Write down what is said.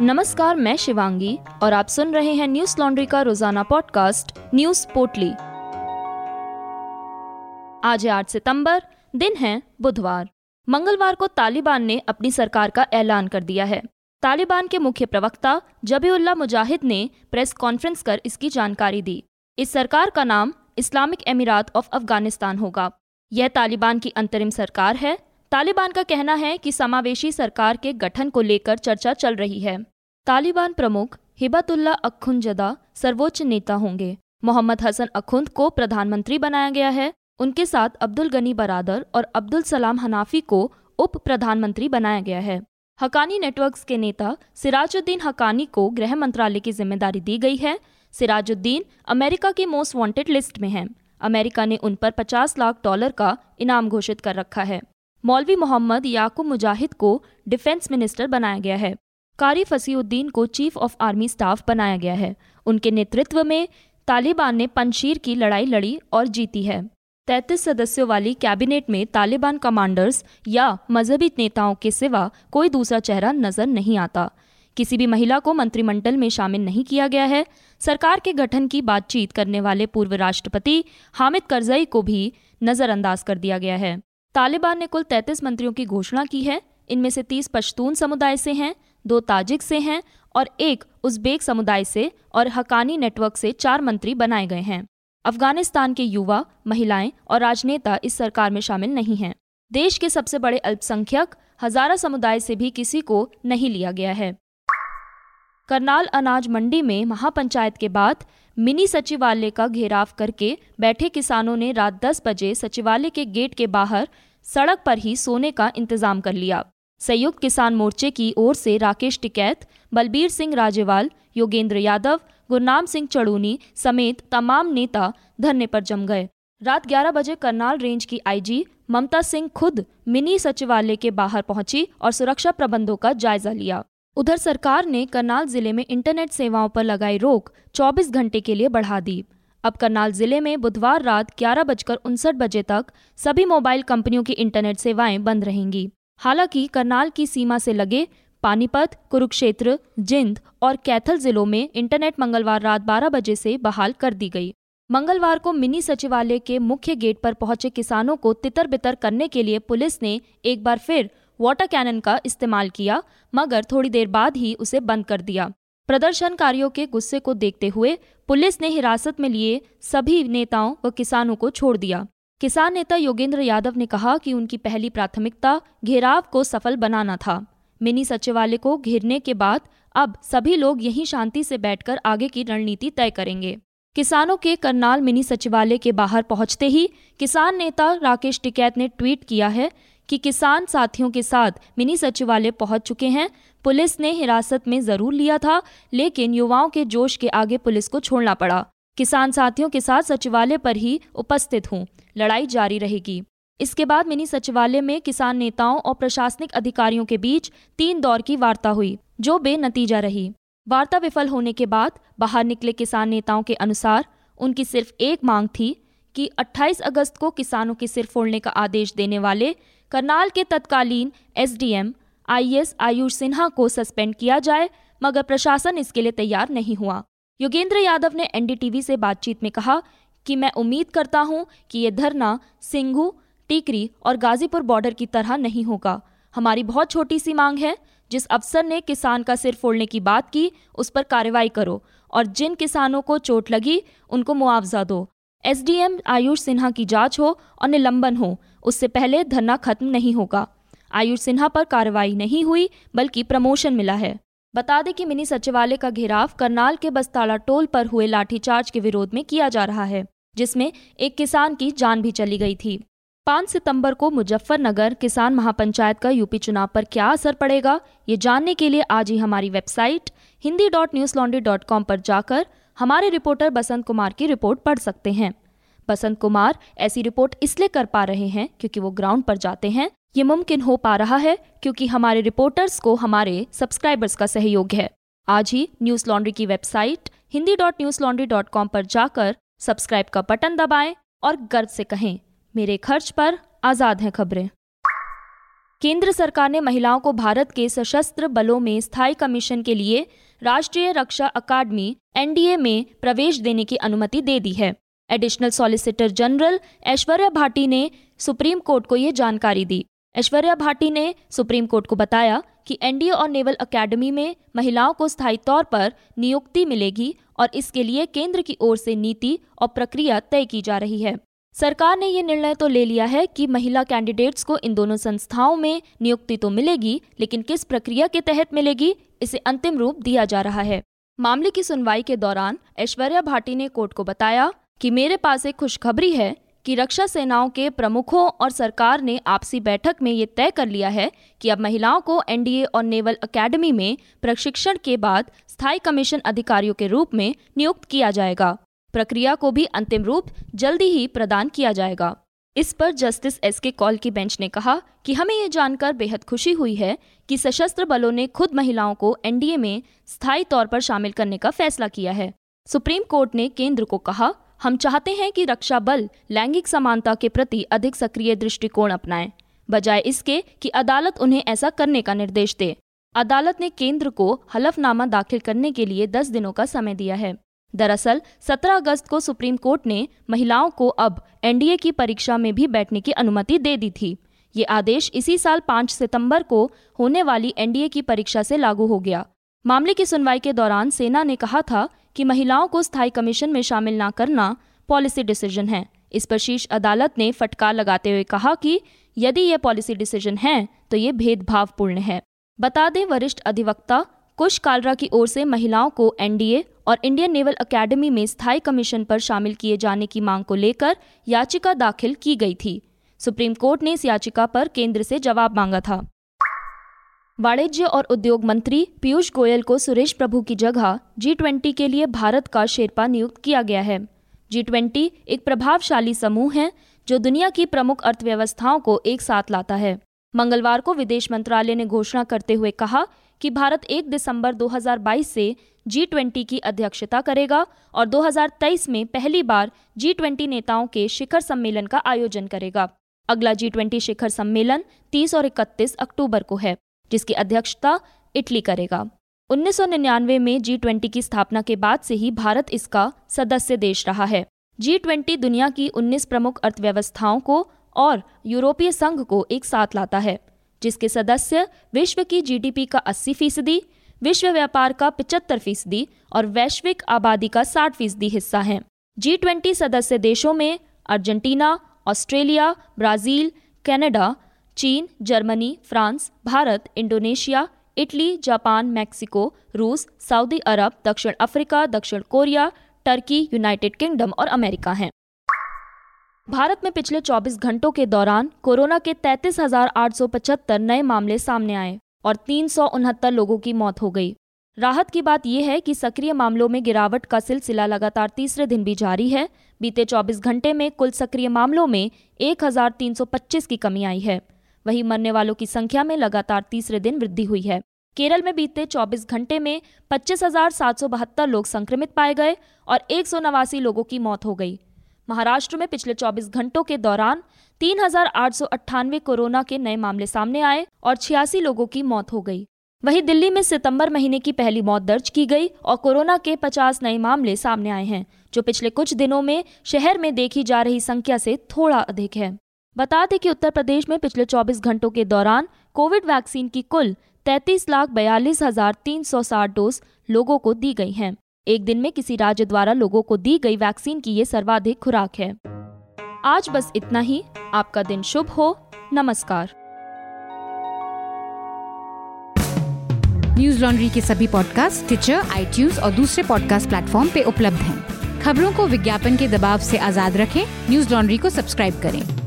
नमस्कार, मैं शिवांगी और आप सुन रहे हैं न्यूज़ लॉन्ड्री का रोज़ाना पॉडकास्ट, न्यूज़ पोटली। आज आठ सितंबर, दिन है बुधवार। मंगलवार को तालिबान ने अपनी सरकार का ऐलान कर दिया है। तालिबान के मुख्य प्रवक्ता जबीउल्ला मुजाहिद ने प्रेस कॉन्फ्रेंस कर इसकी जानकारी दी। इस सरकार का नाम इस्लामिक अमीरात ऑफ़ अफ़गानिस्तान होगा। यह तालिबान की अंतरिम सरकार है तालिबान का कहना है कि समावेशी सरकार के गठन को लेकर चर्चा चल रही है। तालिबान प्रमुख हिबतुल्ला अखुंजदा सर्वोच्च नेता होंगे। मोहम्मद हसन अखुंद को प्रधानमंत्री बनाया गया है। उनके साथ अब्दुल गनी बरादर और अब्दुल सलाम हनाफी को उप प्रधानमंत्री बनाया गया है। हकानी नेटवर्क्स के नेता सिराजुद्दीन हकानी को गृह मंत्रालय की ज़िम्मेदारी दी गई है। सिराजुद्दीन अमेरिका की मोस्ट वांटेड लिस्ट में हैं। अमेरिका ने उन पर 50 लाख डॉलर का इनाम घोषित कर रखा है। मौलवी मोहम्मद याकूब मुजाहिद को डिफेंस मिनिस्टर बनाया गया है। कारी फसीउद्दीन को चीफ ऑफ़ आर्मी स्टाफ बनाया गया है। उनके नेतृत्व में तालिबान ने पंशीर की लड़ाई लड़ी और जीती है। तैतीस सदस्यों वाली कैबिनेट में तालिबान कमांडर्स या मजहबी नेताओं के सिवा कोई दूसरा चेहरा नज़र नहीं आता। किसी भी महिला को मंत्रिमंडल में शामिल नहीं किया गया है। सरकार के गठन की बातचीत करने वाले पूर्व राष्ट्रपति हामिद करजई को भी नजरअंदाज कर दिया गया है। तालिबान ने कुल 33 मंत्रियों की घोषणा की है। इनमें से 30 पश्तून समुदाय से हैं, दो ताजिक से हैं और एक उज्बेक समुदाय से और हकानी नेटवर्क से चार मंत्री बनाए गए हैं। अफ़गानिस्तान के युवा, महिलाएँ और राजनेता इस सरकार में शामिल नहीं हैं। देश के सबसे बड़े अल्पसंख्यक, हजारा समुदाय से भी किसी को नहीं लिया गया है। करनाल अनाज मंडी में महापंचायत के बाद मिनी सचिवालय का घेराव करके बैठे किसानों ने रात 10 बजे सचिवालय के गेट के बाहर सड़क पर ही सोने का इंतज़ाम कर लिया। संयुक्त किसान मोर्चे की ओर से राकेश टिकैत, बलबीर सिंह राजेवाल, योगेंद्र यादव, गुरनाम सिंह चड़ूनी समेत तमाम नेता धरने पर जम गए। रात 11 बजे करनाल रेंज की आईजी ममता सिंह खुद मिनी सचिवालय के बाहर पहुँची और सुरक्षा प्रबंधों का जायजा लिया। उधर सरकार ने करनाल ज़िले में इंटरनेट सेवाओं पर लगाई रोक 24 घंटे के लिए बढ़ा दी। अब करनाल ज़िले में बुधवार रात ग्यारह बजकर उनसठ बजे तक सभी मोबाइल कंपनियों की इंटरनेट सेवाएँ बंद रहेंगी। हालाँकि करनाल की सीमा से लगे पानीपत, कुरुक्षेत्र, जिंद और कैथल जिलों में इंटरनेट मंगलवार रात 12 बजे से बहाल कर दी गई। मंगलवार को मिनी सचिवालय के मुख्य गेट पर पहुँचे किसानों को तितर बितर करने के लिए पुलिस ने एक बार फिर वाटर कैनन का इस्तेमाल किया, मगर थोड़ी देर बाद ही उसे बंद कर दिया। प्रदर्शनकारियों के गुस्से को देखते हुए पुलिस ने हिरासत में लिए सभी नेताओं व किसानों को छोड़ दिया। किसान नेता योगेंद्र यादव ने कहा कि उनकी पहली प्राथमिकता घेराव को सफल बनाना था। मिनी सचिवालय को घेरने के बाद अब सभी लोग यहीं शांति से बैठकर आगे की रणनीति तय करेंगे। किसानों के करनाल मिनी सचिवालय के बाहर पहुँचते ही किसान नेता राकेश टिकैत ने ट्वीट किया है कि किसान साथियों के साथ मिनी सचिवालय पहुँच चुके हैं। पुलिस ने हिरासत में ज़रूर लिया था, लेकिन युवाओं के जोश के आगे पुलिस को छोड़ना पड़ा। किसान साथियों के साथ सचिवालय पर ही उपस्थित हूँ। लड़ाई जारी रहेगी। इसके बाद मिनी सचिवालय में किसान नेताओं और प्रशासनिक अधिकारियों के बीच तीन दौर की वार्ता हुई, जो बेनतीजा रही। वार्ता विफल होने के बाद बाहर निकले किसान नेताओं के अनुसार उनकी सिर्फ़ एक मांग थी कि 28 अगस्त को किसानों के सिर फोड़ने का आदेश देने वाले करनाल के तत्कालीन एसडीएम आईएएस आयुष सिन्हा को सस्पेंड किया जाए, मगर प्रशासन इसके लिए तैयार नहीं हुआ। योगेंद्र यादव ने एनडीटीवी से बातचीत में कहा कि मैं उम्मीद करता हूँ कि ये धरना सिंघू, टीकरी और गाजीपुर बॉर्डर की तरह नहीं होगा। हमारी बहुत छोटी सी मांग है, जिस अफसर ने किसान का सिर फोड़ने की बात की, उस पर कार्रवाई करो, और जिन किसानों को चोट लगी, उनको मुआवजा दो। एसडीएम आयुष सिन्हा की जाँच हो और निलंबन हो उससे पहले धरना खत्म नहीं होगा। आयुष सिन्हा पर कार्रवाई नहीं हुई, बल्कि प्रमोशन मिला है। बता दें कि मिनी सचिवालय का घेराव करनाल के बस्ताला टोल पर हुए लाठीचार्ज के विरोध में किया जा रहा है, जिसमें एक किसान की जान भी चली गई थी। पाँच सितंबर को मुजफ्फरनगर किसान महापंचायत का यूपी चुनाव पर क्या असर पड़ेगा, ये जानने के लिए आज ही हमारी website Hindi dot Newslaundry dot com पर जाकर हमारे रिपोर्टर बसंत कुमार की रिपोर्ट पढ़ सकते हैं। बसंत कुमार ऐसी रिपोर्ट इसलिए कर पा रहे हैं क्योंकि वो ग्राउंड पर जाते हैं। ये मुमकिन हो पा रहा है क्योंकि हमारे रिपोर्टर्स को हमारे सब्सक्राइबर्स का सहयोग है। आज ही न्यूज़ लॉन्ड्री की website Hindi dot news laundry dot com पर जाकर सब्सक्राइब का बटन दबाएँ और गर्व से कहें, मेरे खर्च पर आज़ाद हैं खबरें। केंद्र सरकार ने महिलाओं को भारत के सशस्त्र बलों में स्थायी कमीशन के लिए राष्ट्रीय रक्षा अकादमी एनडीए में प्रवेश देने की अनुमति दे दी है। Additional solicitor general Aishwarya Bhati ने सुप्रीम कोर्ट को ये जानकारी दी। ऐश्वर्या भाटी ने सुप्रीम कोर्ट को बताया कि एनडीए और नेवल अकेडमी में महिलाओं को स्थायी तौर पर नियुक्ति मिलेगी और इसके लिए केंद्र की ओर से नीति और प्रक्रिया तय की जा रही है। सरकार ने ये निर्णय तो ले लिया है कि महिला कैंडिडेट्स को इन दोनों संस्थाओं में नियुक्ति तो मिलेगी, लेकिन किस प्रक्रिया के तहत मिलेगी, इसे अंतिम रूप दिया जा रहा है। मामले की सुनवाई के दौरान ऐश्वर्या भाटी ने कोर्ट को बताया कि मेरे पास एक खुशखबरी है कि रक्षा सेनाओं के प्रमुखों और सरकार ने आपसी बैठक में ये तय कर लिया है कि अब महिलाओं को एनडीए और नेवल अकेडमी में प्रशिक्षण के बाद स्थायी कमीशन अधिकारियों के रूप में नियुक्त किया जाएगा। प्रक्रिया को भी अंतिम रूप जल्दी ही प्रदान किया जाएगा। इस पर जस्टिस एस के कॉल की बेंच ने कहा कि हमें ये जानकर बेहद खुशी हुई है कि सशस्त्र बलों ने खुद महिलाओं को एनडीए में स्थायी तौर पर शामिल करने का फैसला किया है। सुप्रीम कोर्ट ने केंद्र को कहा हम चाहते हैं कि रक्षा बल लैंगिक समानता के प्रति अधिक सक्रिय दृष्टिकोण अपनाएँ, बजाय इसके कि अदालत उन्हें ऐसा करने का निर्देश दे। अदालत ने केंद्र को हलफनामा दाखिल करने के लिए 10 दिनों का समय दिया है। दरअसल 17 अगस्त को सुप्रीम कोर्ट ने महिलाओं को अब एनडीए की परीक्षा में भी बैठने की अनुमति दे दी थी। ये आदेश इसी साल 5 सितंबर को होने वाली एनडीए की परीक्षा से लागू हो गया। मामले की सुनवाई के दौरान सेना ने कहा था कि महिलाओं को स्थायी कमीशन में शामिल न करना पॉलिसी डिसीज़न है। इस पर शीर्ष अदालत ने फटकार लगाते हुए कहा कि यदि यह पॉलिसी डिसीज़न है तो ये भेदभावपूर्ण है। बता दें, वरिष्ठ अधिवक्ता कुश कालरा की ओर से महिलाओं को एनडीए और इंडियन नेवल अकेडमी में स्थायी कमीशन पर शामिल किए जाने की मांग को लेकर याचिका दाखिल की गई थी। सुप्रीम कोर्ट ने इस याचिका पर केंद्र से जवाब मांगा था। वाणिज्य और उद्योग मंत्री पीयूष गोयल को सुरेश प्रभु की जगह जी ट्वेंटी के लिए भारत का शेरपा नियुक्त किया गया है। जी ट्वेंटी एक प्रभावशाली समूह है, जो दुनिया की प्रमुख अर्थव्यवस्थाओं को एक साथ लाता है। मंगलवार को विदेश मंत्रालय ने घोषणा करते हुए कहा कि भारत 1 दिसंबर 2022 से जी ट्वेंटी की अध्यक्षता करेगा और 2023 में पहली बार जी ट्वेंटी नेताओं के शिखर सम्मेलन का आयोजन करेगा। अगला जी ट्वेंटी शिखर सम्मेलन 30 और 31 अक्टूबर को है। जिसकी अध्यक्षता इटली करेगा। 1999 में जी ट्वेंटी की स्थापना के बाद से ही भारत इसका सदस्य देश रहा है। जी ट्वेंटी दुनिया की 19 प्रमुख अर्थव्यवस्थाओं को और यूरोपीय संघ को एक साथ लाता है, जिसके सदस्य विश्व की जीडीपी का 80 फ़ीसदी, विश्व व्यापार का 75 फ़ीसदी और वैश्विक आबादी का 60 फ़ीसदी हिस्सा हैं। जी ट्वेंटी सदस्य देशों में अर्जेंटीना, ऑस्ट्रेलिया, ब्राज़ील, कनाडा चीन, Germany, France, Bharat, Indonesia, Italy, Japan, Mexico, रूस, सऊदी अरब, दक्षिण अफ्रीका, दक्षिण कोरिया, टर्की, यूनाइटेड किंगडम और अमेरिका हैं। भारत में पिछले 24 घंटों के दौरान कोरोना के तैतीस नए मामले सामने आए और तीन सौ उनहत्तर लोगों की मौत हो गई। राहत की बात यह है कि सक्रिय मामलों में गिरावट का सिलसिला लगातार तीसरे दिन भी जारी है। बीते 24 घंटे में कुल सक्रिय मामलों में 1325 की कमी आई है। वहीं मरने वालों की संख्या में लगातार तीसरे दिन वृद्धि हुई है। केरल में बीते 24 घंटे में पच्चीस लोग संक्रमित पाए गए और एक सौ नवासी लोगों की मौत हो गई। महाराष्ट्र में पिछले 24 घंटों के दौरान तीन हज़ार आठ सौ अट्ठानवे कोरोना के नए मामले सामने आए और छियासी लोगों की मौत हो गई। वहीं दिल्ली में सितंबर महीने की पहली मौत दर्ज की गई और कोरोना के 50 नए मामले सामने आए हैं, जो पिछले कुछ दिनों में शहर में देखी जा रही संख्या से थोड़ा अधिक है। बता दें कि उत्तर प्रदेश में पिछले 24 घंटों के दौरान कोविड वैक्सीन की कुल तैतीस लाख बयालीस हज़ार तीन सौ साठ डोज लोगों को दी गई हैं। एक दिन में किसी राज्य द्वारा लोगों को दी गई वैक्सीन की ये सर्वाधिक खुराक है। आज बस इतना ही। आपका दिन शुभ हो। नमस्कार। न्यूज़ लॉन्ड्री के सभी पॉडकास्ट ट्विटर आई और दूसरे पॉडकास्ट प्लेटफॉर्म पे उपलब्ध हैं। खबरों को विज्ञापन के दबाव से आज़ाद रखें। न्यूज़ लॉन्ड्री को सब्सक्राइब करें।